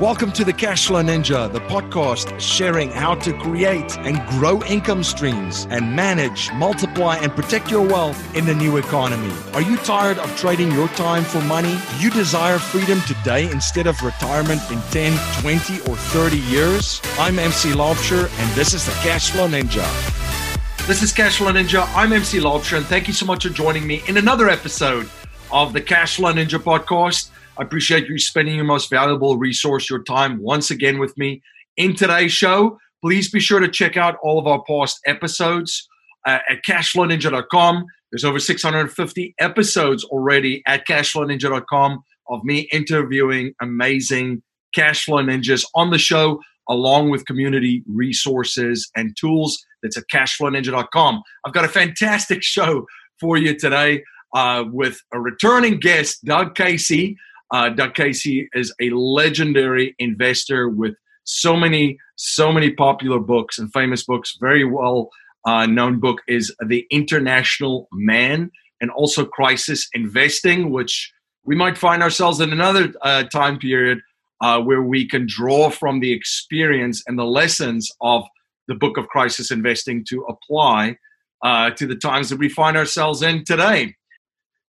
Welcome to the Cashflow Ninja, the podcast sharing how to create and grow income streams and manage, multiply, and protect your wealth in the new economy. Are you tired of trading your time for money? Do you desire freedom today instead of retirement in 10, 20, or 30 years? I'm MC Laubscher, and this is the Cashflow Ninja. This is Cashflow Ninja. I'm MC Laubscher, and thank you so much for joining me in another episode of the Cashflow Ninja podcast. I appreciate you spending your most valuable resource, your time, once again with me in today's show. Please be sure to check out all of our past episodes uh, at cashflowninja.com. There's over 650 episodes already at cashflowninja.com of me interviewing amazing cashflow ninjas on the show, along with community resources and tools. That's at cashflowninja.com. I've got a fantastic show for you today uh, with a returning guest, Doug Casey. Uh, Doug Casey is a legendary investor with so many, so many popular books and famous books. Very well uh, known book is The International Man and also Crisis Investing, which we might find ourselves in another uh, time period uh, where we can draw from the experience and the lessons of the book of Crisis Investing to apply uh, to the times that we find ourselves in today.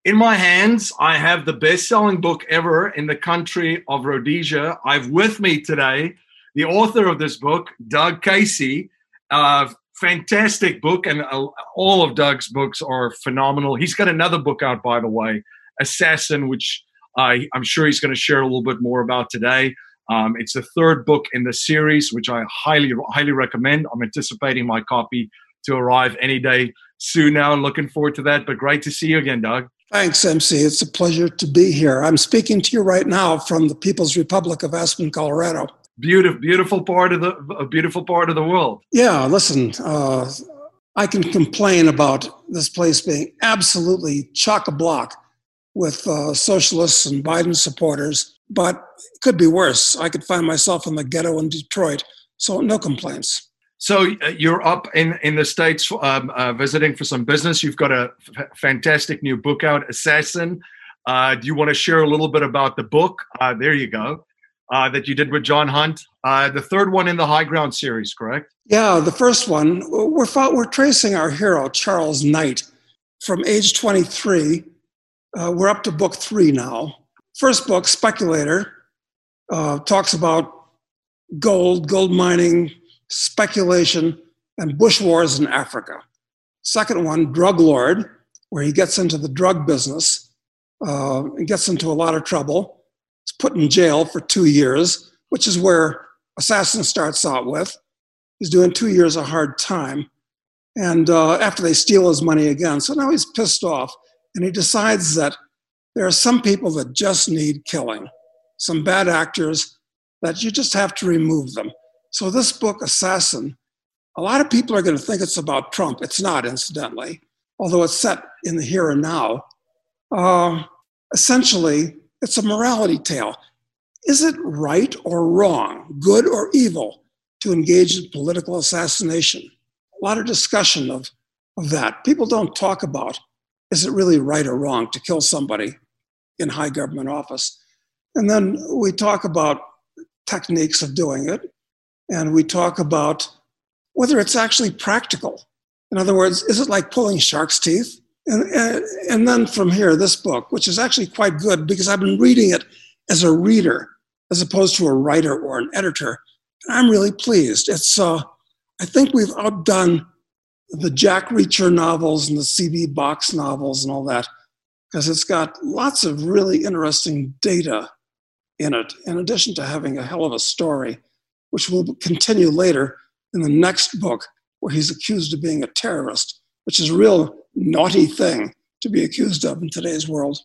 In my hands, I have the best selling book ever in the country of Rhodesia. I've with me today the author of this book, Doug Casey. Uh, fantastic book, and uh, all of Doug's books are phenomenal. He's got another book out, by the way, Assassin, which I'm sure he's going to share a little bit more about today. Um, it's the third book in the series, which I highly, highly recommend. I'm anticipating my copy to arrive any day soon now. And looking forward to that. But great to see you again, Doug. Thanks, MC. It's a pleasure to be here. I'm speaking to you right now from the People's Republic of Aspen, Colorado. Beautiful, beautiful part of the a beautiful part of the world. Yeah, listen, uh, I can complain about this place being absolutely chock a block with uh, socialists and Biden supporters, but it could be worse. I could find myself in the ghetto in Detroit, so no complaints. So uh, you're up in in the states um, uh, visiting for some business. You've got a f- fantastic new book out, Assassin. Uh, do you want to share a little bit about the book? Uh, there you go. Uh, that you did with John Hunt. Uh, the third one in the High Ground series, correct? Yeah, the first one. We're we're tracing our hero Charles Knight from age 23. we're up to book three now. First book, Speculator, talks about gold, gold mining speculation, and bush wars in Africa. Second one, drug lord, where he gets into the drug business uh, and gets into a lot of trouble. He's put in jail for two years, which is where Assassin starts out with. He's doing two years of hard time. And uh, after they steal his money again, so now he's pissed off and he decides that there are some people that just need killing, some bad actors that you just have to remove them. So, this book, Assassin, a lot of people are going to think it's about Trump. It's not, incidentally, although it's set in the here and now. Uh, essentially, it's a morality tale. Is it right or wrong, good or evil, to engage in political assassination? A lot of discussion of, of that. People don't talk about is it really right or wrong to kill somebody in high government office? And then we talk about techniques of doing it and we talk about whether it's actually practical. In other words, is it like pulling shark's teeth? And, and, and then from here, this book, which is actually quite good because I've been reading it as a reader as opposed to a writer or an editor. And I'm really pleased. It's, uh, I think we've outdone the Jack Reacher novels and the C.J. Box novels and all that because it's got lots of really interesting data in it, in addition to having a hell of a story which will continue later in the next book, where he's accused of being a terrorist, which is a real naughty thing to be accused of in today's world.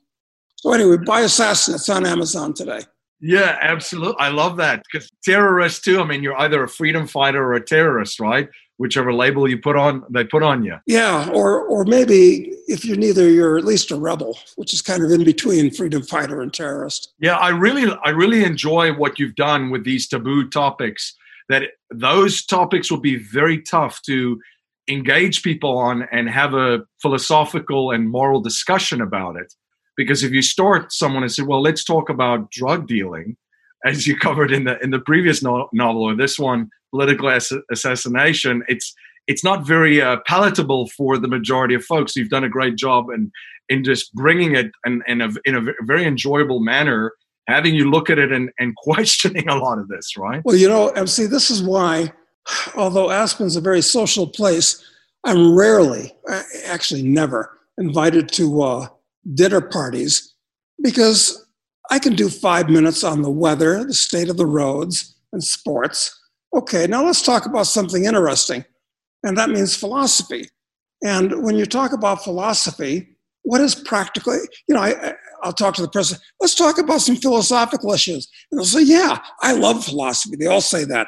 So, anyway, buy Assassin. It's on Amazon today. Yeah, absolutely. I love that because terrorists too. I mean, you're either a freedom fighter or a terrorist, right? Whichever label you put on, they put on you. Yeah, or or maybe if you're neither, you're at least a rebel, which is kind of in between freedom fighter and terrorist. Yeah, I really, I really enjoy what you've done with these taboo topics. That those topics will be very tough to engage people on and have a philosophical and moral discussion about it because if you start someone and say, well, let's talk about drug dealing, as you covered in the in the previous no- novel or this one, political ass- assassination, it's it's not very uh, palatable for the majority of folks. You've done a great job in in just bringing it in, in, a, in a very enjoyable manner, having you look at it and, and questioning a lot of this, right? Well, you know, MC, this is why, although Aspen's a very social place, I'm rarely, actually never, invited to uh, dinner parties because I can do five minutes on the weather, the state of the roads, and sports. Okay, now let's talk about something interesting, and that means philosophy. And when you talk about philosophy, what is practically, you know, I, I'll talk to the person, let's talk about some philosophical issues. And they'll say, yeah, I love philosophy. They all say that.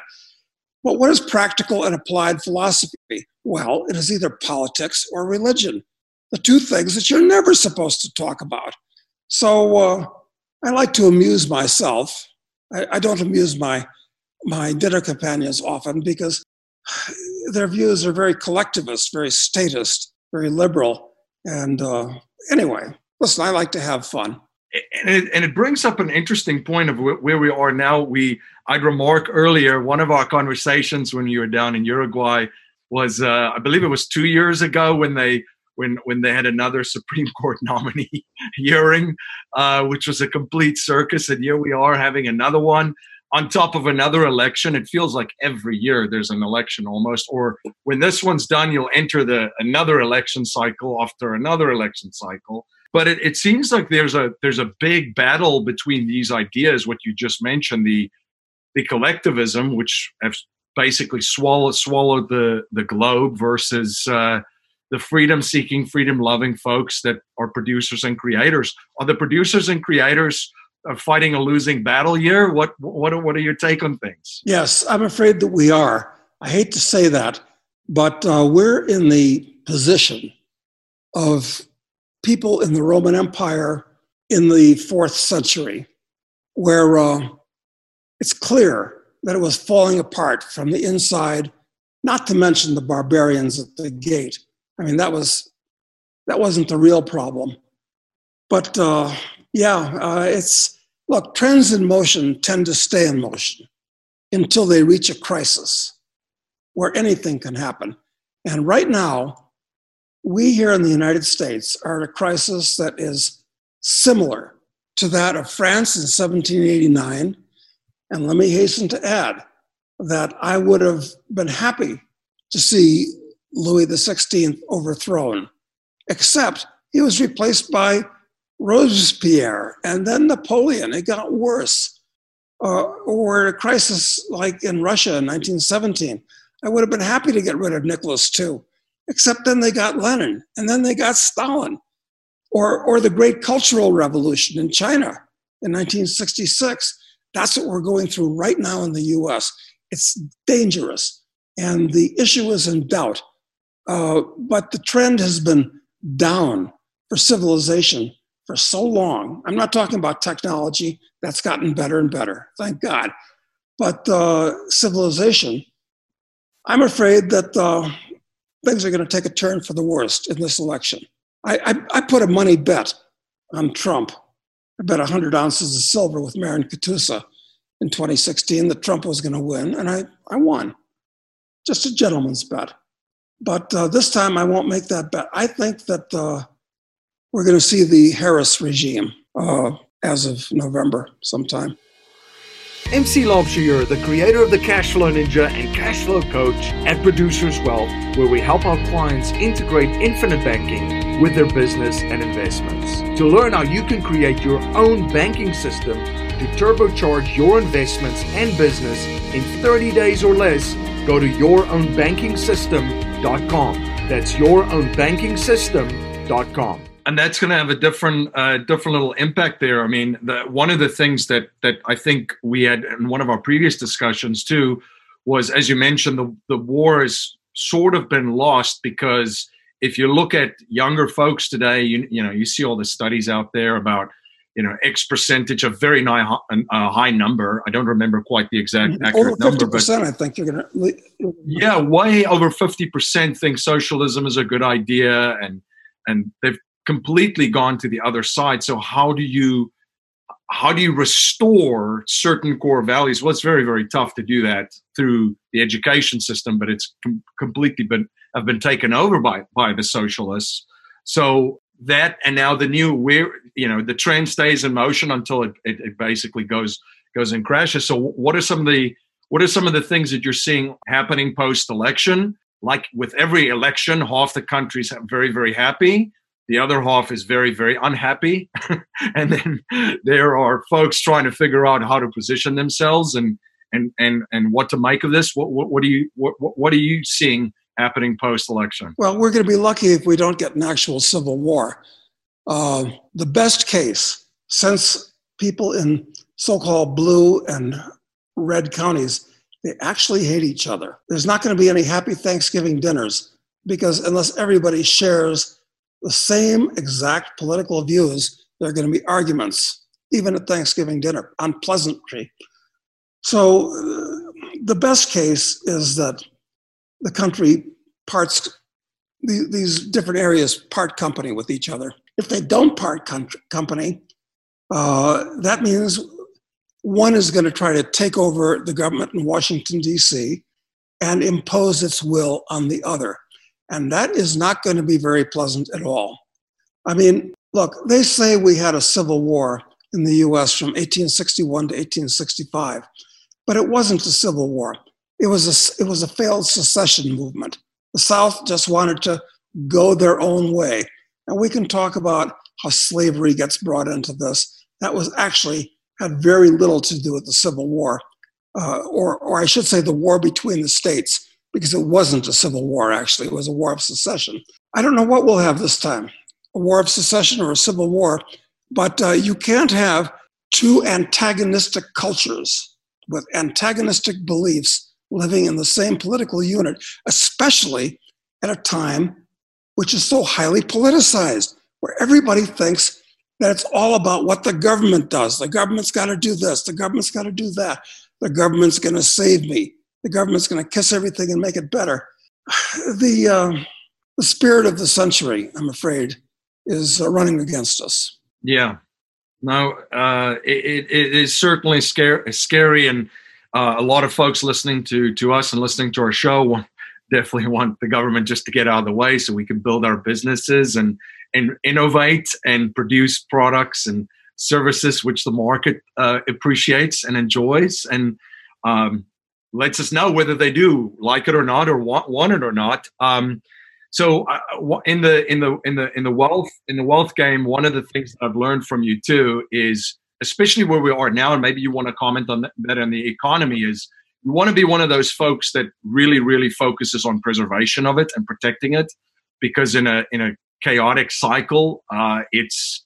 But what is practical and applied philosophy? Well, it is either politics or religion, the two things that you're never supposed to talk about. So uh, I like to amuse myself. I, I don't amuse my, my dinner companions often because their views are very collectivist, very statist, very liberal. And uh, anyway, listen, I like to have fun. And it, and it brings up an interesting point of where we are now. We I'd remark earlier one of our conversations when you were down in Uruguay was uh, I believe it was two years ago when they when when they had another Supreme Court nominee hearing, uh, which was a complete circus. And here we are having another one on top of another election. It feels like every year there's an election almost. Or when this one's done, you'll enter the another election cycle after another election cycle. But it, it seems like there's a there's a big battle between these ideas. What you just mentioned, the the collectivism, which have basically swallowed swallowed the the globe, versus uh, the freedom seeking, freedom loving folks that are producers and creators. Are the producers and creators are fighting a losing battle here? What what are, what are your take on things? Yes, I'm afraid that we are. I hate to say that, but uh, we're in the position of people in the Roman Empire in the fourth century, where uh, it's clear that it was falling apart from the inside. Not to mention the barbarians at the gate. I mean, that was that wasn't the real problem. But uh, yeah, uh, it's look, trends in motion tend to stay in motion until they reach a crisis where anything can happen. And right now, we here in the United States are at a crisis that is similar to that of France in 1789. And let me hasten to add that I would have been happy to see Louis XVI overthrown, except he was replaced by Robespierre, and then Napoleon. It got worse. Uh, or a crisis like in Russia in 1917. I would have been happy to get rid of Nicholas too, except then they got Lenin, and then they got Stalin. Or, or the Great Cultural Revolution in China in 1966. That's what we're going through right now in the US. It's dangerous, and the issue is in doubt. Uh, but the trend has been down for civilization for so long. I'm not talking about technology, that's gotten better and better, thank God. But uh, civilization, I'm afraid that uh, things are going to take a turn for the worst in this election. I, I, I put a money bet on Trump. I bet 100 ounces of silver with Marin Katusa in 2016 that Trump was going to win, and I, I won. Just a gentleman's bet. But uh, this time I won't make that bet. I think that uh, we're going to see the Harris regime uh, as of November sometime. MC Laubscher, the creator of the Cashflow Ninja and Cashflow Coach at Producers Wealth, where we help our clients integrate infinite banking with their business and investments. To learn how you can create your own banking system to turbocharge your investments and business in 30 days or less, go to yourownbankingsystem.com. That's yourownbankingsystem.com and that's going to have a different uh, different little impact there. I mean, the, one of the things that that I think we had in one of our previous discussions too was, as you mentioned, the the war has sort of been lost because if you look at younger folks today, you you know you see all the studies out there about you know X percentage of very high, a high number. I don't remember quite the exact mm-hmm. accurate over 50%, number, but I think you're going to. Yeah, way over fifty percent think socialism is a good idea, and and they've completely gone to the other side. So how do you how do you restore certain core values? Well, it's very, very tough to do that through the education system, but it's com- completely been have been taken over by by the socialists. So that and now the new we're you know the trend stays in motion until it, it, it basically goes goes and crashes. So what are some of the what are some of the things that you're seeing happening post election? Like with every election, half the country's very, very happy. The other half is very, very unhappy. and then there are folks trying to figure out how to position themselves and and and and what to make of this. What what, what are you what what are you seeing happening post election? Well, we're going to be lucky if we don't get an actual civil war. Uh, the best case, since people in so-called blue and red counties, they actually hate each other. There's not going to be any happy Thanksgiving dinners because unless everybody shares the same exact political views, there are going to be arguments, even at Thanksgiving dinner, on pleasantry. So uh, the best case is that the country parts, the, these different areas part company with each other. If they don't part company, uh, that means one is going to try to take over the government in Washington, D.C., and impose its will on the other. And that is not going to be very pleasant at all. I mean, look, they say we had a civil war in the US from 1861 to 1865, but it wasn't a civil war. It was a, it was a failed secession movement. The South just wanted to go their own way. And we can talk about how slavery gets brought into this. That was actually had very little to do with the Civil War, uh, or, or I should say, the war between the states, because it wasn't a civil war, actually. It was a war of secession. I don't know what we'll have this time a war of secession or a civil war, but uh, you can't have two antagonistic cultures with antagonistic beliefs living in the same political unit, especially at a time which is so highly politicized, where everybody thinks that it's all about what the government does. The government's got to do this, the government's got to do that, the government's going to save me, the government's going to kiss everything and make it better. The, uh, the spirit of the century, I'm afraid, is uh, running against us. Yeah. No, uh, it, it is certainly scary, scary and uh, a lot of folks listening to, to us and listening to our show definitely want the government just to get out of the way so we can build our businesses and and innovate and produce products and services which the market uh, appreciates and enjoys. And um, lets us know whether they do like it or not or want, want it or not. Um, so uh, in the in the in the in the wealth in the wealth game one of the things that i've learned from you too is especially where we are now and maybe you want to comment on that in the economy is you want to be one of those folks that really really focuses on preservation of it and protecting it because in a in a chaotic cycle. Uh, it's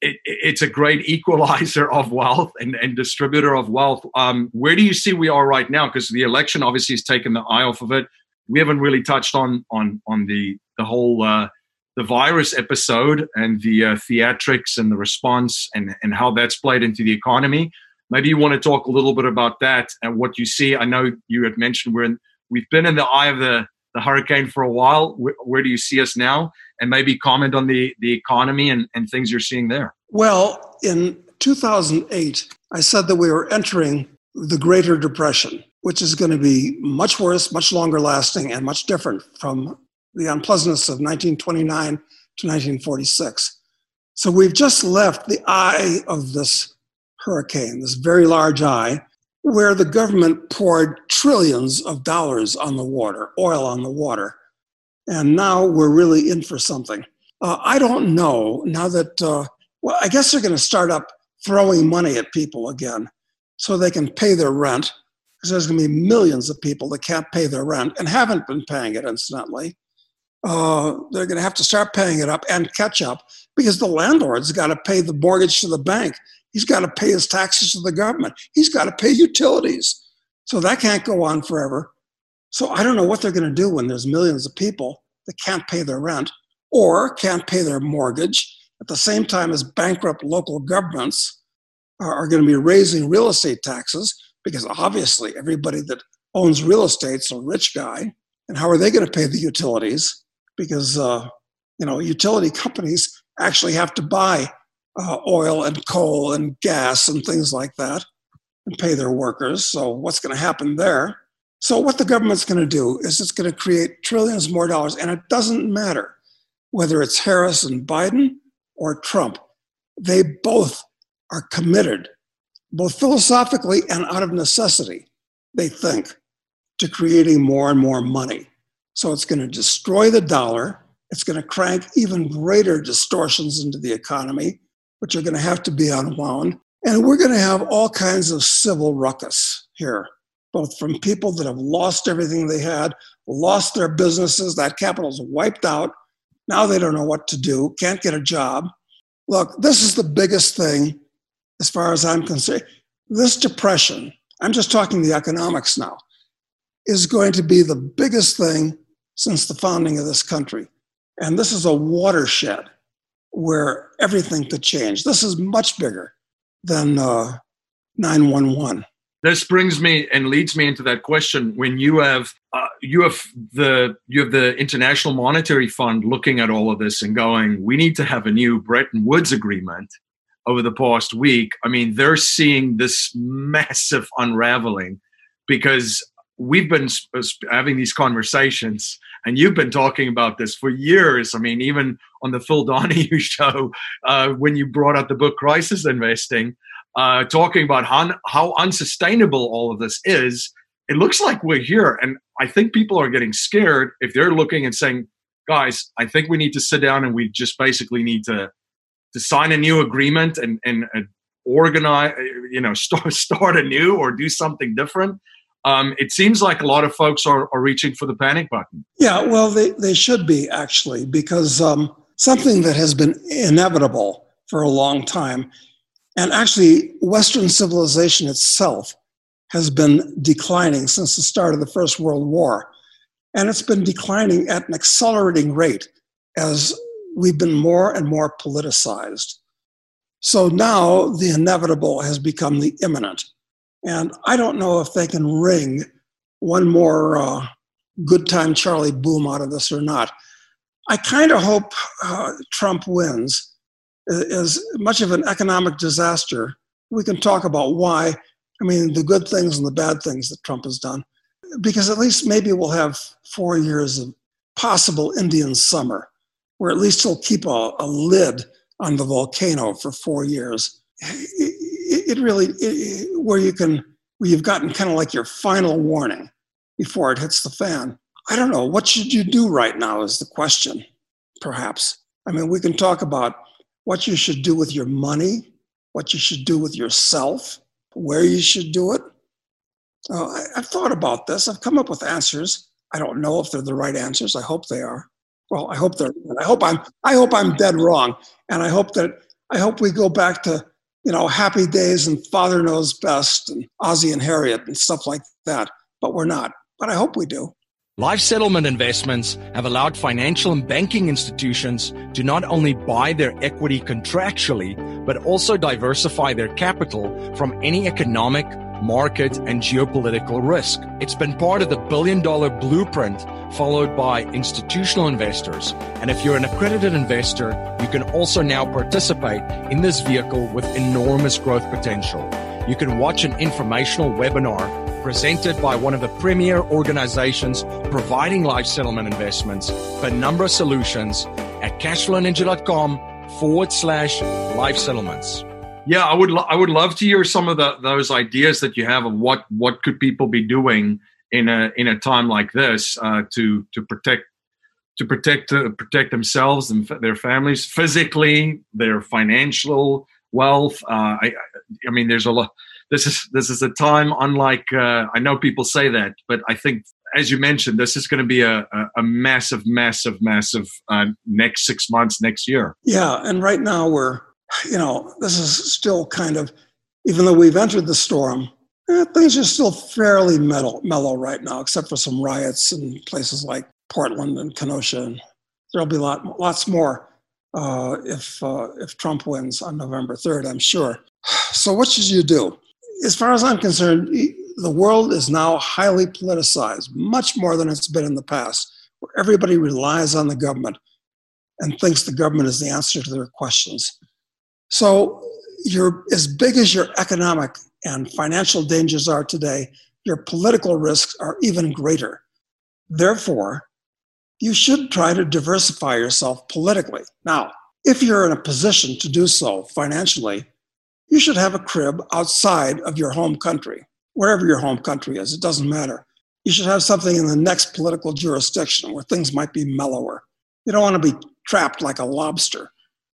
it, it's a great equalizer of wealth and, and distributor of wealth. Um, where do you see we are right now? Because the election obviously has taken the eye off of it. We haven't really touched on on on the the whole uh, the virus episode and the uh, theatrics and the response and and how that's played into the economy. Maybe you want to talk a little bit about that and what you see. I know you had mentioned we're in, we've been in the eye of the the hurricane for a while. Where, where, do you see us now? And maybe comment on the, the economy and, and things you're seeing there. Well, in 2008, I said that we were entering the Greater Depression, which is going to be much worse, much longer lasting, and much different from the unpleasantness of 1929 to 1946. So we've just left the eye of this hurricane, this very large eye, where the government poured trillions of dollars on the water, oil on the water. And now we're really in for something. Uh, I don't know now that, uh, well, I guess they're going to start up throwing money at people again so they can pay their rent. Because there's going to be millions of people that can't pay their rent and haven't been paying it, incidentally. Uh, they're going to have to start paying it up and catch up because the landlord's got to pay the mortgage to the bank He's got to pay his taxes to the government. He's got to pay utilities. So that can't go on forever. So I don't know what they're going to do when there's millions of people that can't pay their rent or can't pay their mortgage at the same time as bankrupt local governments are, going to be raising real estate taxes because obviously everybody that owns real estate's a rich guy. And how are they going to pay the utilities? Because uh, you know utility companies actually have to buy uh, oil and coal and gas and things like that and pay their workers. So, what's going to happen there? So, what the government's going to do is it's going to create trillions more dollars, and it doesn't matter whether it's Harris and Biden or Trump. They both are committed, both philosophically and out of necessity, they think, to creating more and more money. So, it's going to destroy the dollar. It's going to crank even greater distortions into the economy, which are going to have to be unwound. And we're going to have all kinds of civil ruckus here both from people that have lost everything they had, lost their businesses, that capital's wiped out. Now they don't know what to do, can't get a job. Look, this is the biggest thing as far as I'm concerned. This depression, I'm just talking the economics now, is going to be the biggest thing since the founding of this country. And this is a watershed where everything could change. This is much bigger than uh, 911 this brings me and leads me into that question. When you have uh, you have the you have the international monetary fund looking at all of this and going we need to have a new bretton woods agreement over the past week i mean they're seeing this massive unraveling because we've been having these conversations and you've been talking about this for years. I mean even on the phil donahue show uh, when you brought out the book crisis investing uh, talking about how, how unsustainable all of this is, it looks like we're here. And I think people are getting scared if they're looking and saying, guys, I think we need to sit down and we just basically need to, to sign a new agreement and, and, and organize, you know, start, start anew or do something different. Um, it seems like a lot of folks are, are reaching for the panic button. Yeah, well, they, they should be actually, because um, something that has been inevitable for a long time and actually, Western civilization itself has been declining since the start of the First World War. And it's been declining at an accelerating rate as we've been more and more politicized. So now the inevitable has become the imminent. And I don't know if they can wring one more uh, good time Charlie boom out of this or not. I kind of hope uh, Trump wins is much of an economic disaster. We can talk about why. I mean, the good things and the bad things that Trump has done, because at least maybe we'll have four years of possible Indian summer, where at least he'll keep a, a lid on the volcano for four years. It, it really, it, where you can, where you've gotten kind of like your final warning before it hits the fan. I don't know. What should you do right now is the question, perhaps. I mean, we can talk about what you should do with your money, what you should do with yourself, where you should do it. Uh, I, I've thought about this. I've come up with answers. I don't know if they're the right answers. I hope they are. Well, I hope they're. I hope I'm. I hope I'm dead wrong, and I hope that I hope we go back to you know happy days and Father knows best and Ozzie and Harriet and stuff like that. But we're not. But I hope we do. Life settlement investments have allowed financial and banking institutions to not only buy their equity contractually, but also diversify their capital from any economic, market, and geopolitical risk. It's been part of the billion dollar blueprint followed by institutional investors. And if you're an accredited investor, you can also now participate in this vehicle with enormous growth potential. You can watch an informational webinar presented by one of the premier organizations providing life settlement investments, Penumbra Solutions, at cashflowninja.com forward slash life settlements. Yeah, I would lo- I would love to hear some of the, those ideas that you have of what what could people be doing in a in a time like this uh, to to protect to protect uh, protect themselves and f- their families physically, their financial wealth. Uh, I I mean, there's a lot this is this is a time unlike uh, I know people say that, but I think as you mentioned, this is going to be a, a, a massive, massive, massive uh, next six months, next year. Yeah, and right now we're, you know, this is still kind of, even though we've entered the storm, eh, things are still fairly mellow, mellow right now, except for some riots in places like Portland and Kenosha. And there'll be lot, lots more uh, if uh, if Trump wins on November third, I'm sure. So what should you do? As far as I'm concerned, the world is now highly politicized, much more than it's been in the past, where everybody relies on the government and thinks the government is the answer to their questions. So you're as big as your economic and financial dangers are today, your political risks are even greater. Therefore, you should try to diversify yourself politically. Now, if you're in a position to do so financially, you should have a crib outside of your home country, wherever your home country is, it doesn't matter. You should have something in the next political jurisdiction where things might be mellower. You don't want to be trapped like a lobster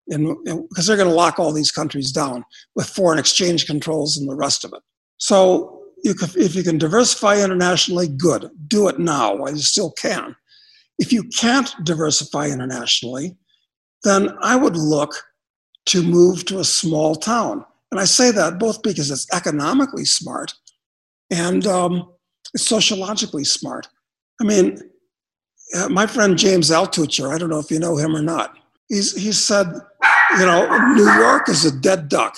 because they're going to lock all these countries down with foreign exchange controls and the rest of it. So you can, if you can diversify internationally, good. Do it now while you still can. If you can't diversify internationally, then I would look to move to a small town. And I say that both because it's economically smart and um, it's sociologically smart. I mean, uh, my friend James Altucher, I don't know if you know him or not, he's, he said, you know, New York is a dead duck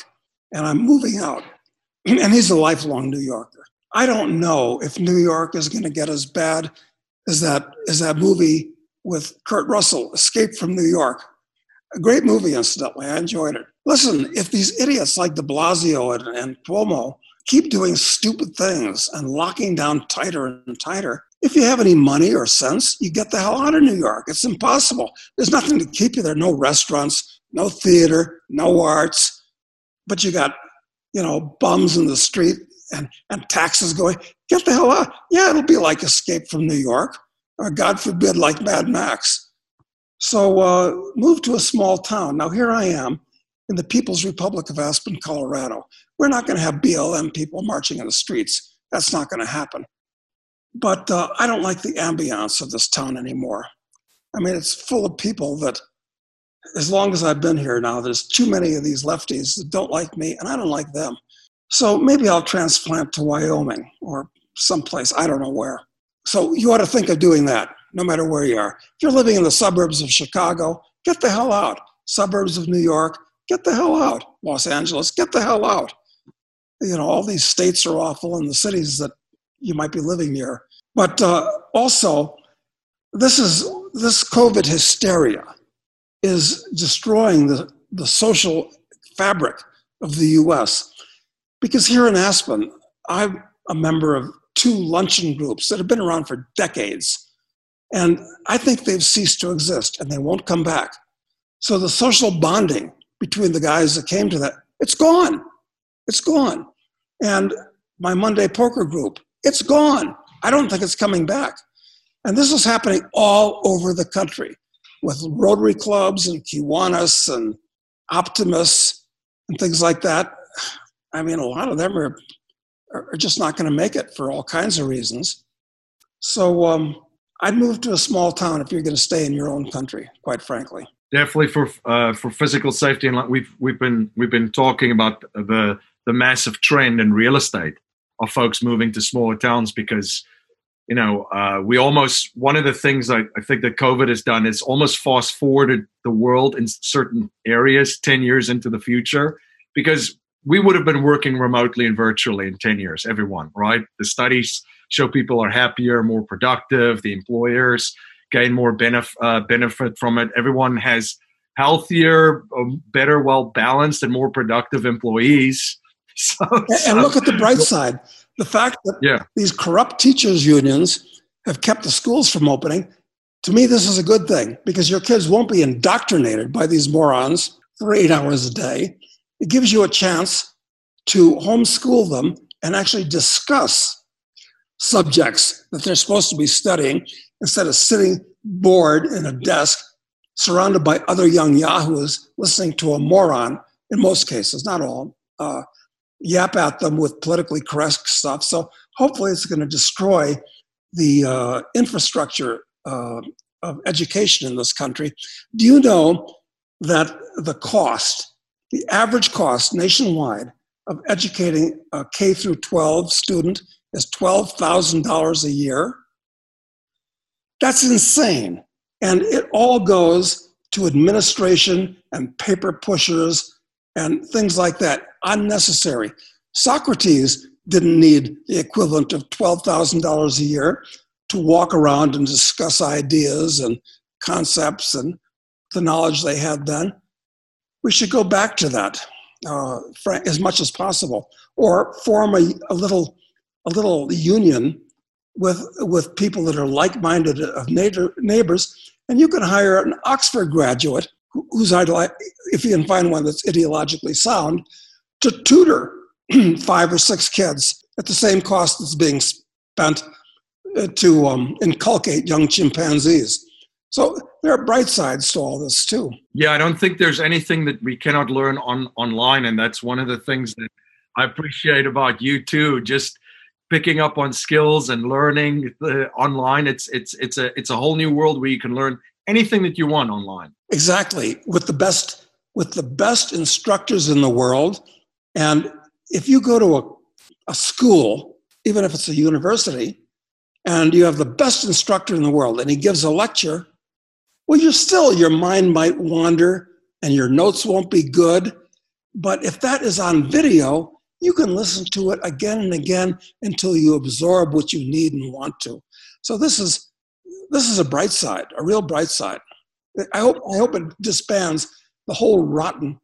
and I'm moving out. And he's a lifelong New Yorker. I don't know if New York is going to get as bad as that, as that movie with Kurt Russell, Escape from New York. A great movie, incidentally. I enjoyed it. Listen, if these idiots like de Blasio and, and Cuomo keep doing stupid things and locking down tighter and tighter, if you have any money or sense, you get the hell out of New York. It's impossible. There's nothing to keep you there. No restaurants, no theater, no arts. But you got, you know, bums in the street and, and taxes going. Get the hell out. Yeah, it'll be like Escape from New York, or God forbid, like Mad Max. So uh, move to a small town. Now, here I am in the People's Republic of Aspen, Colorado. We're not going to have BLM people marching in the streets. That's not going to happen. But uh, I don't like the ambiance of this town anymore. I mean, it's full of people that, as long as I've been here now, there's too many of these lefties that don't like me, and I don't like them. So maybe I'll transplant to Wyoming or someplace, I don't know where. So you ought to think of doing that, no matter where you are. If you're living in the suburbs of Chicago, get the hell out. Suburbs of New York, get the hell out. Los Angeles, get the hell out. You know, all these states are awful and the cities that you might be living near. But uh, also, this is this COVID hysteria is destroying the, the social fabric of the US. Because here in Aspen, I'm a member of two luncheon groups that have been around for decades. And I think they've ceased to exist and they won't come back. So the social bonding between the guys that came to that, it's gone. It's gone. And my Monday poker group, it's gone. I don't think it's coming back. And this is happening all over the country with Rotary clubs and Kiwanis and Optimists and things like that. I mean, a lot of them are, are just not going to make it for all kinds of reasons. So um, I'd move to a small town if you're going to stay in your own country, quite frankly. Definitely for uh, for physical safety, and like we've we've been we've been talking about the the massive trend in real estate of folks moving to smaller towns because you know uh, we almost one of the things I, I think that COVID has done is almost fast forwarded the world in certain areas ten years into the future because we would have been working remotely and virtually in 10 years, everyone, right? The studies show people are happier, more productive, the employers gain more benef- uh, benefit from it. Everyone has healthier, um, better, well balanced, and more productive employees. So, and, so, look at the bright side the fact that yeah. these corrupt teachers' unions have kept the schools from opening. To me, this is a good thing because your kids won't be indoctrinated by these morons for eight hours a day it gives you a chance to homeschool them and actually discuss subjects that they're supposed to be studying instead of sitting bored in a desk surrounded by other young yahoos listening to a moron in most cases not all uh, yap at them with politically correct stuff so hopefully it's going to destroy the uh, infrastructure uh, of education in this country do you know that the cost the average cost nationwide of educating a K through 12 student is $12,000 a year. That's insane. And it all goes to administration and paper pushers and things like that, unnecessary. Socrates didn't need the equivalent of $12,000 a year to walk around and discuss ideas and concepts and the knowledge they had then. we should go back to that uh, as much as possible, or form a, a little a little union with with people that are like-minded of neighbors, and you can hire an Oxford graduate who's if you can find one that's ideologically sound, to tutor five or six kids at the same cost that's being spent uh, to um, inculcate young chimpanzees. So there are bright sides to all this too. Yeah, I don't think there's anything that we cannot learn on online, and that's one of the things that I appreciate about you too. Just picking up on skills and learning the, online. It's it's it's a it's a whole new world where you can learn anything that you want online. Exactly, with the best with the best instructors in the world, and if you go to a, a school, even if it's a university, and you have the best instructor in the world, and he gives a lecture, well, you're still your mind might wander, and your notes won't be good. But if that is on video, you can listen to it again and again until you absorb what you need and want to. So this is this is a bright side, a real bright side. I hope I hope it disbands the whole rotten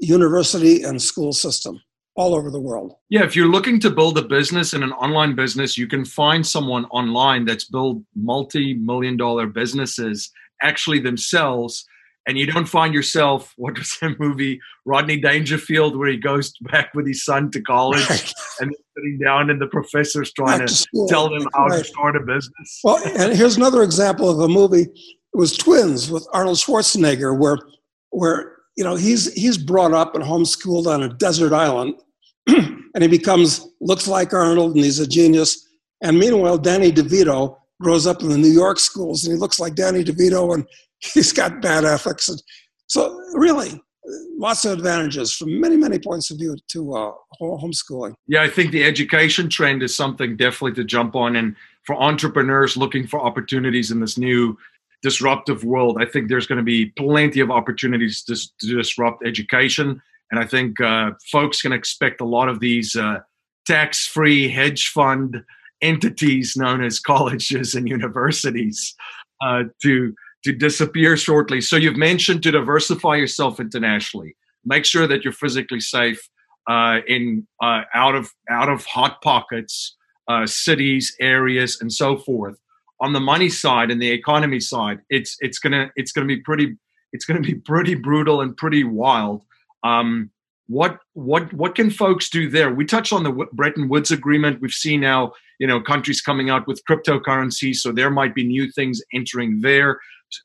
university and school system all over the world. Yeah, if you're looking to build a business and an online business, you can find someone online that's built multi-million dollar businesses actually themselves and you don't find yourself what was that movie rodney dangerfield where he goes back with his son to college right. and sitting down and the professor's trying to, to tell them how right. to start a business well and here's another example of a movie it was twins with arnold schwarzenegger where where you know he's he's brought up and homeschooled on a desert island and he becomes looks like arnold and he's a genius and meanwhile danny devito grows up in the new york schools and he looks like danny devito and he's got bad ethics. So really, lots of advantages from many, many points of view to uh, homeschooling. Yeah, I think the education trend is something definitely to jump on. And for entrepreneurs looking for opportunities in this new disruptive world, I think there's going to be plenty of opportunities to, to disrupt education. And I think uh, folks can expect a lot of these uh, tax free hedge fund entities known as colleges and universities uh, to to disappear shortly. So you've mentioned to diversify yourself internationally. Make sure that you're physically safe uh, in uh, out of out of hot pockets, uh, cities, areas, and so forth. On the money side and the economy side, it's it's gonna it's gonna be pretty it's gonna be pretty brutal and pretty wild. Um, what what what can folks do there? We touched on the Bretton Woods agreement. We've seen now you know countries coming out with cryptocurrency, so there might be new things entering there.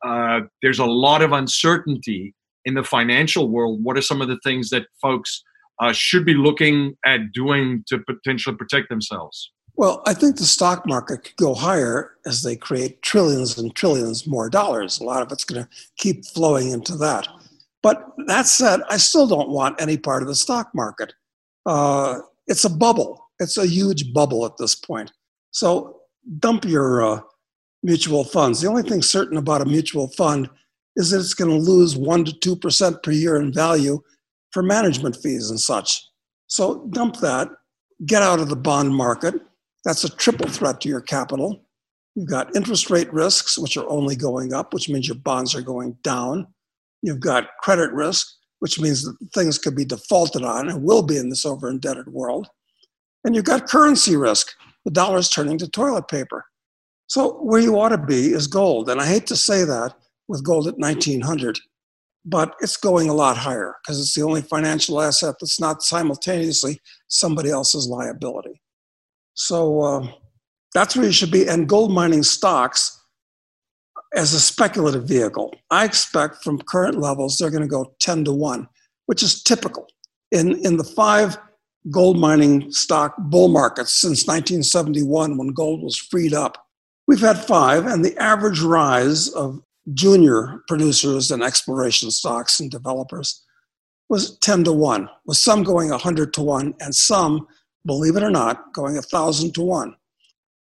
Uh, there's a lot of uncertainty in the financial world. What are some of the things that folks uh, should be looking at doing to potentially protect themselves? Well, I think the stock market could go higher as they create trillions and trillions more dollars. A lot of it's going to keep flowing into that. But that said, I still don't want any part of the stock market. Uh, it's a bubble. It's a huge bubble at this point. So dump your uh, mutual funds. The only thing certain about a mutual fund is that it's going to lose 1 to 2% per year in value for management fees and such. So dump that, get out of the bond market. That's a triple threat to your capital. You've got interest rate risks, which are only going up, which means your bonds are going down. You've got credit risk, which means that things could be defaulted on and will be in this over indebted world. And you've got currency risk. The dollar's turning to toilet paper. So where you ought to be is gold. And I hate to say that with gold at 1900, but it's going a lot higher because it's the only financial asset that's not simultaneously somebody else's liability. So uh, that's where you should be. And gold mining stocks as a speculative vehicle, I expect from current levels they're going to go 10 to 1, which is typical. In, in the five gold mining stock bull markets since 1971, when gold was freed up, We've had five, and the average rise of junior producers and exploration stocks and developers was 10 to 1, with some going 100 to 1 and some, believe it or not, going 1,000 to 1.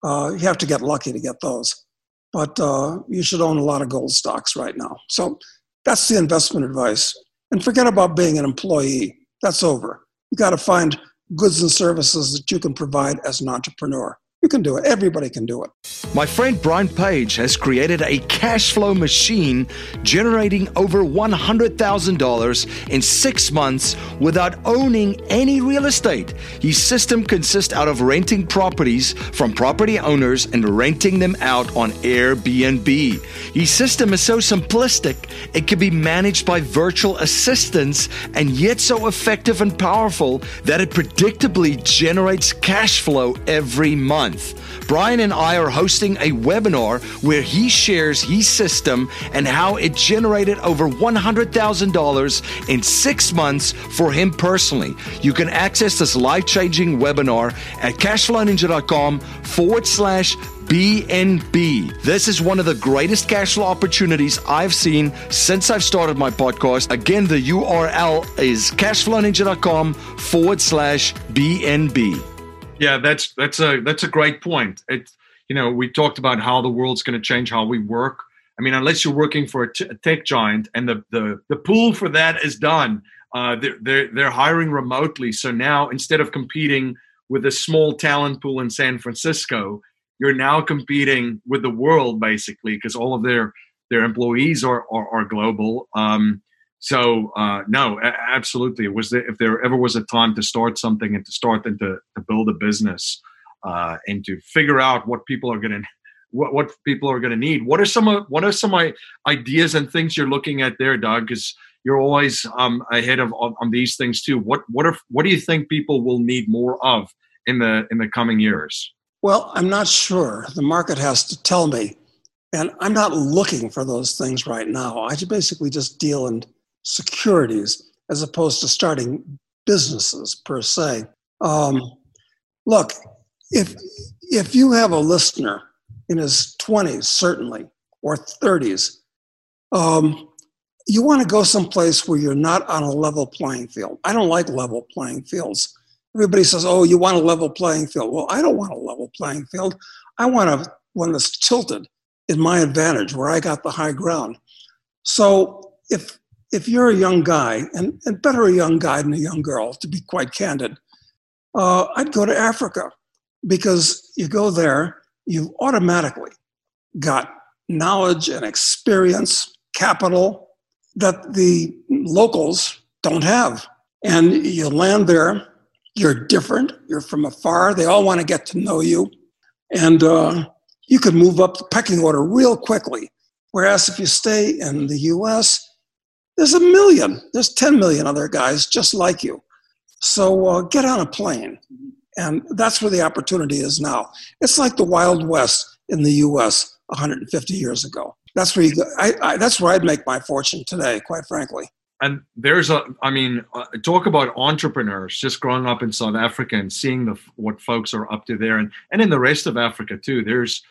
Uh, you have to get lucky to get those. But uh, you should own a lot of gold stocks right now. So that's the investment advice. And forget about being an employee. That's over. You got to find goods and services that you can provide as an entrepreneur. You can do it. Everybody can do it. My friend Brian Page has created a cash flow machine generating over $100,000 in six months without owning any real estate. His system consists out of renting properties from property owners and renting them out on Airbnb. His system is so simplistic, it can be managed by virtual assistants and yet so effective and powerful that it predictably generates cash flow every month month. Brian and I are hosting a webinar where he shares his system and how it generated over $100,000 in six months for him personally. You can access this life changing webinar at cashflowninja.com forward slash BNB. This is one of the greatest cash flow opportunities I've seen since I've started my podcast. Again, the URL is cashflowninja.com forward slash BNB. Yeah, that's that's a that's a great point. It you know we talked about how the world's going to change how we work. I mean, unless you're working for a, t- a tech giant and the, the the pool for that is done, uh, they're, they're they're hiring remotely. So now instead of competing with a small talent pool in San Francisco, you're now competing with the world basically because all of their their employees are are, are global. Um, so uh, no, absolutely. It was if there ever was a time to start something and to start and to, to build a business uh, and to figure out what people are going to what, what people are going to need. What are some of what are some ideas and things you're looking at there, Doug? Because you're always um, ahead of on, on, these things too. What what are what do you think people will need more of in the in the coming years? Well, I'm not sure. The market has to tell me, and I'm not looking for those things right now. I basically just deal in securities as opposed to starting businesses per se. Um, look, if if you have a listener in his 20s, certainly, or 30s, um, you want to go someplace where you're not on a level playing field. I don't like level playing fields. Everybody says, "Oh, you want a level playing field." Well, I don't want a level playing field. I want a one that's tilted in my advantage, where I got the high ground. So if if you're a young guy, and, and better a young guy than a young girl, to be quite candid, uh, I'd go to Africa because you go there, you've automatically got knowledge and experience, capital that the locals don't have. And you land there, you're different, you're from afar, they all want to get to know you. And uh, you can move up the pecking order real quickly. Whereas if you stay in the US, there's a million, there's 10 million other guys just like you. So uh, get on a plane. And that's where the opportunity is now. It's like the Wild West in the US 150 years ago. That's where you. I, I, that's where I'd make my fortune today, quite frankly. And there's a, I mean, uh, talk about entrepreneurs. Just growing up in South Africa and seeing the what folks are up to there, and and in the rest of Africa too. There's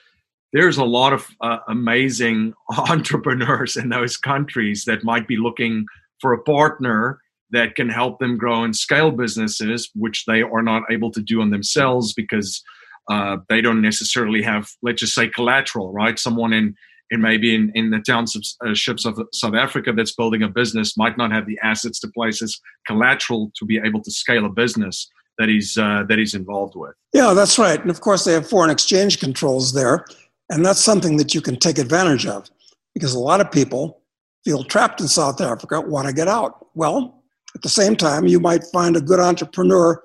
there's a lot of uh, amazing entrepreneurs in those countries that might be looking for a partner that can help them grow and scale businesses, which they are not able to do on themselves because uh, they don't necessarily have, let's just say, collateral, right? Someone in in maybe in, in the townships of South Africa that's building a business might not have the assets to place as collateral to be able to scale a business that he's uh, that he's involved with. Yeah, that's right. And of course, they have foreign exchange controls there. And that's something that you can take advantage of because a lot of people feel trapped in South Africa, want to get out. Well, at the same time, you might find a good entrepreneur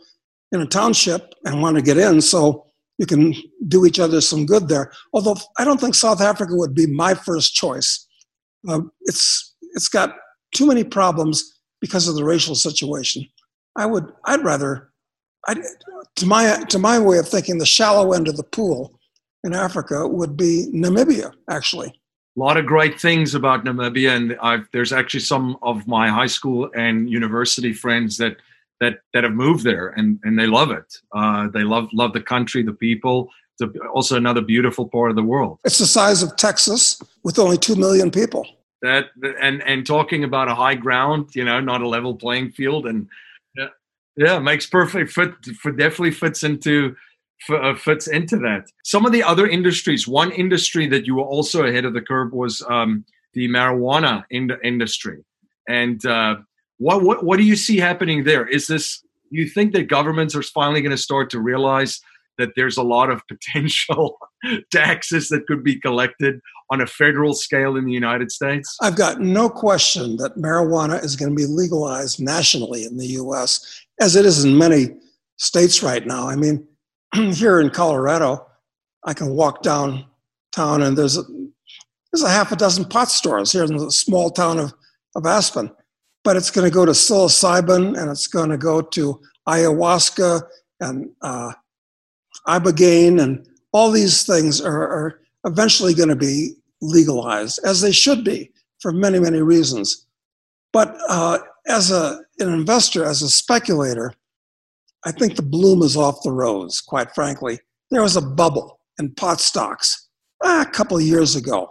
in a township and want to get in. So you can do each other some good there. Although I don't think South Africa would be my first choice. Uh, it's it's got too many problems because of the racial situation. I would I'd rather I to my to my way of thinking the shallow end of the pool in Africa would be Namibia, actually. A lot of great things about Namibia, and I've, there's actually some of my high school and university friends that that that have moved there, and and they love it. Uh, they love love the country, the people. It's also another beautiful part of the world. It's the size of Texas with only two million people. That and and talking about a high ground, you know, not a level playing field, and yeah, yeah makes perfect fit. For definitely fits into uh, fits into that. Some of the other industries, one industry that you were also ahead of the curve was um, the marijuana in industry. And uh, what, what what do you see happening there? Is this you think that governments are finally going to start to realize that there's a lot of potential taxes that could be collected on a federal scale in the United States? I've got no question that marijuana is going to be legalized nationally in the US, as it is in many states right now. I mean, here in Colorado, I can walk downtown and there's a, there's a half a dozen pot stores here in the small town of, of Aspen. But it's going to go to psilocybin and it's going to go to ayahuasca and uh, ibogaine and all these things are, are eventually going to be legalized, as they should be for many, many reasons. But uh, as a, an investor, as a speculator, I think the bloom is off the rose, quite frankly. There was a bubble in pot stocks ah, a couple of years ago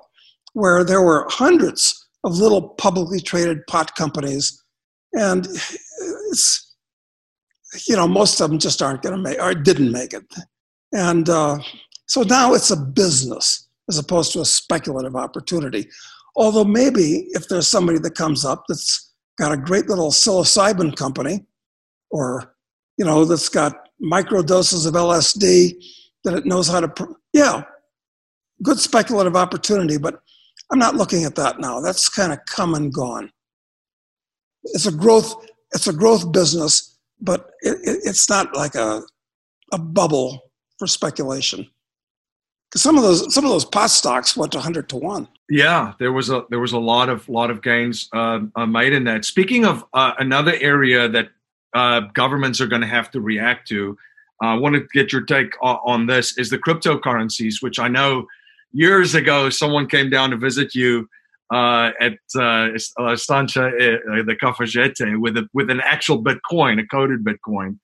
where there were hundreds of little publicly traded pot companies. And it's, you know, most of them just aren't going to make or didn't make it. And uh, so now it's a business as opposed to a speculative opportunity. Although maybe if there's somebody that comes up that's got a great little psilocybin company or you know, that's got micro doses of LSD, that it knows how to, yeah, good speculative opportunity, but I'm not looking at that now. That's kind of come and gone. It's a growth, it's a growth business, but it, it, it's not like a, a bubble for speculation. Because some of those some of those pot stocks went to hundred to one. Yeah, there was a there was a lot of lot of gains uh, uh, made in that. Speaking of uh, another area that uh, governments are going to have to react to. Uh, I want to get your take on, this. Is the cryptocurrencies, which I know years ago someone came down to visit you uh, at uh, Estancia uh, the Cafayate with with an actual Bitcoin, a coded Bitcoin.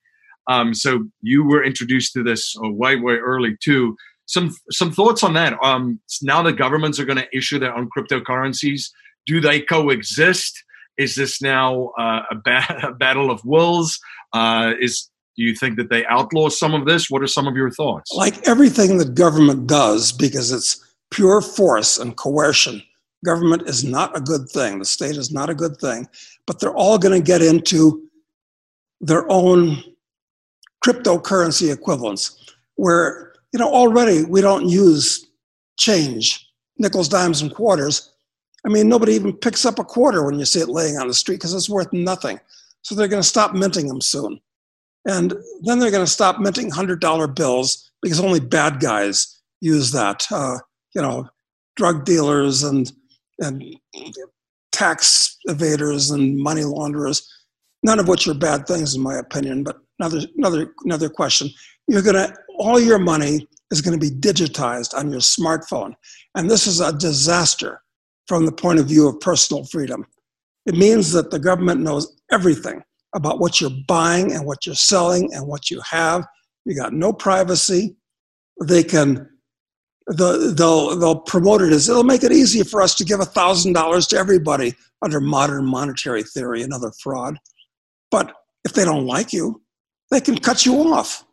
Um, so you were introduced to this uh, way way early too. Some some thoughts on that. Um, now the governments are going to issue their own cryptocurrencies. Do they coexist? Is this now uh, a, ba- a, battle of wills? Uh, is do you think that they outlaw some of this? What are some of your thoughts? Like everything that government does, because it's pure force and coercion. Government is not a good thing. The state is not a good thing. But they're all going to get into their own cryptocurrency equivalents, where you know already we don't use change, nickels, dimes, and quarters. I mean, nobody even picks up a quarter when you see it laying on the street because it's worth nothing. So they're going to stop minting them soon. And then they're going to stop minting $100 bills because only bad guys use that. Uh, you know, drug dealers and, and tax evaders and money launderers, none of which are bad things in my opinion, but another, another, another question. You're going to, all your money is going to be digitized on your smartphone. And this is a disaster from the point of view of personal freedom. It means that the government knows everything about what you're buying and what you're selling and what you have. You got no privacy. They can they'll they'll promote it as it'll make it easy for us to give thousand dollars to everybody under modern monetary theory, another fraud. But if they don't like you, they can cut you off.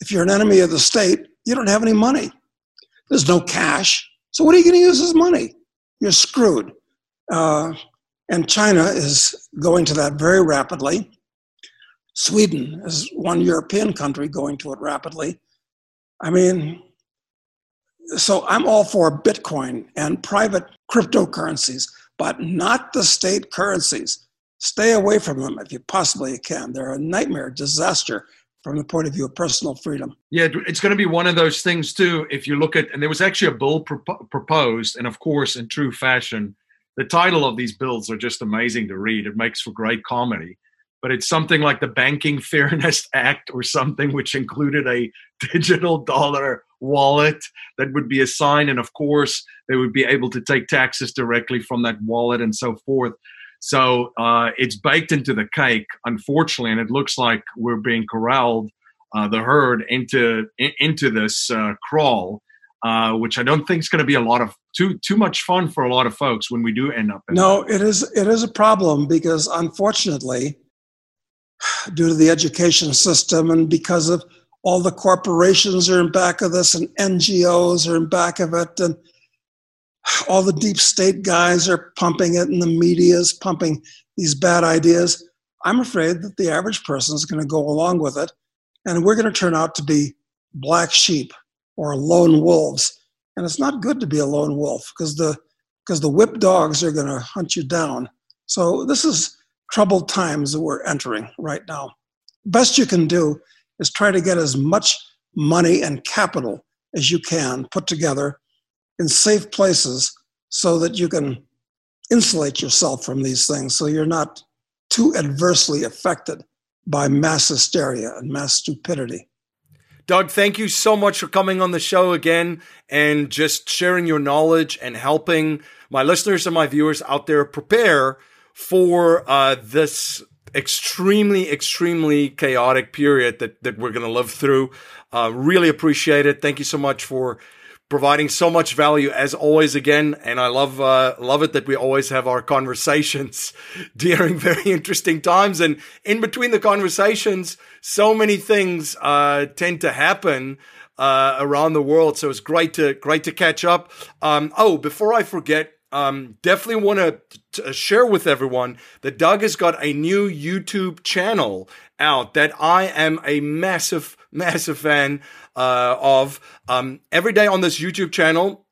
If you're an enemy of the state, you don't have any money. There's no cash. So what are you going to use as money? You're screwed. Uh, and China is going to that very rapidly. Sweden is one European country going to it rapidly. I mean, so I'm all for Bitcoin and private cryptocurrencies, but not the state currencies. Stay away from them if you possibly can. They're a nightmare, disaster from the point of view of personal freedom. Yeah, it's going to be one of those things too. If you look at, and there was actually a bill pro- proposed, and of course, in true fashion, the title of these bills are just amazing to read. It makes for great comedy. But it's something like the Banking Fairness Act or something, which included a digital dollar wallet that would be assigned. And of course, they would be able to take taxes directly from that wallet and so forth. So uh, it's baked into the cake, unfortunately, and it looks like we're being corralled, uh, the herd, into in, into this uh, crawl, uh, which I don't think is going to be a lot of too too much fun for a lot of folks when we do end up. In no, that. it is it is a problem because unfortunately, due to the education system and because of all the corporations are in back of this and NGOs are in back of it and all the deep state guys are pumping it and the media is pumping these bad ideas. I'm afraid that the average person is going to go along with it and we're going to turn out to be black sheep or lone wolves. And it's not good to be a lone wolf because the because the whip dogs are going to hunt you down. So this is troubled times that we're entering right now. Best you can do is try to get as much money and capital as you can put together in safe places so that you can insulate yourself from these things so you're not too adversely affected by mass hysteria and mass stupidity. Doug, thank you so much for coming on the show again and just sharing your knowledge and helping my listeners and my viewers out there prepare for uh, this extremely, extremely chaotic period that, that we're going to live through. Uh, really appreciate it. Thank you so much for providing so much value as always again and i love uh, love it that we always have our conversations during very interesting times. And in between the conversations so many things uh, tend to happen uh, around the world. So it's great to great to catch up. Um, oh before i forget um, definitely want to share with everyone that Doug has got a new YouTube channel out that I am a massive, massive fan uh, of. Um, every day on this YouTube channel,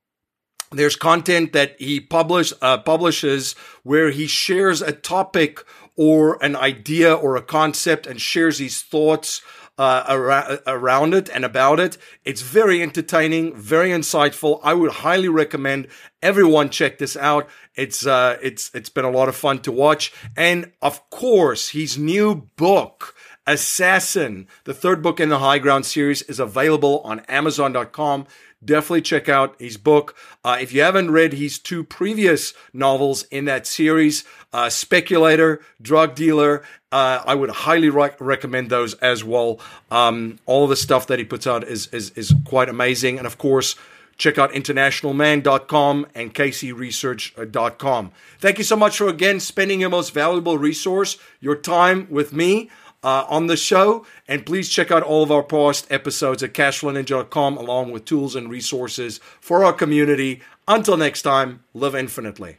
there's content that he publish uh, publishes where he shares a topic or an idea or a concept and shares his thoughts uh, around, around it and about it. It's very entertaining, very insightful. I would highly recommend everyone check this out. It's uh, it's it's been a lot of fun to watch, and of course, his new book. Assassin, the third book in the High Ground series, is available on Amazon.com definitely check out his book. Uh, if you haven't read his two previous novels in that series, uh, Speculator, Drug Dealer, uh, I would highly re- recommend those as well. Um, all the stuff that he puts out is, is, is quite amazing. And of course, check out internationalman.com and caseyresearch.com. Thank you so much for again spending your most valuable resource, your time with me uh, on the show. And please check out all of our past episodes at cashflowninja.com along with tools and resources for our community. Until next time, live infinitely.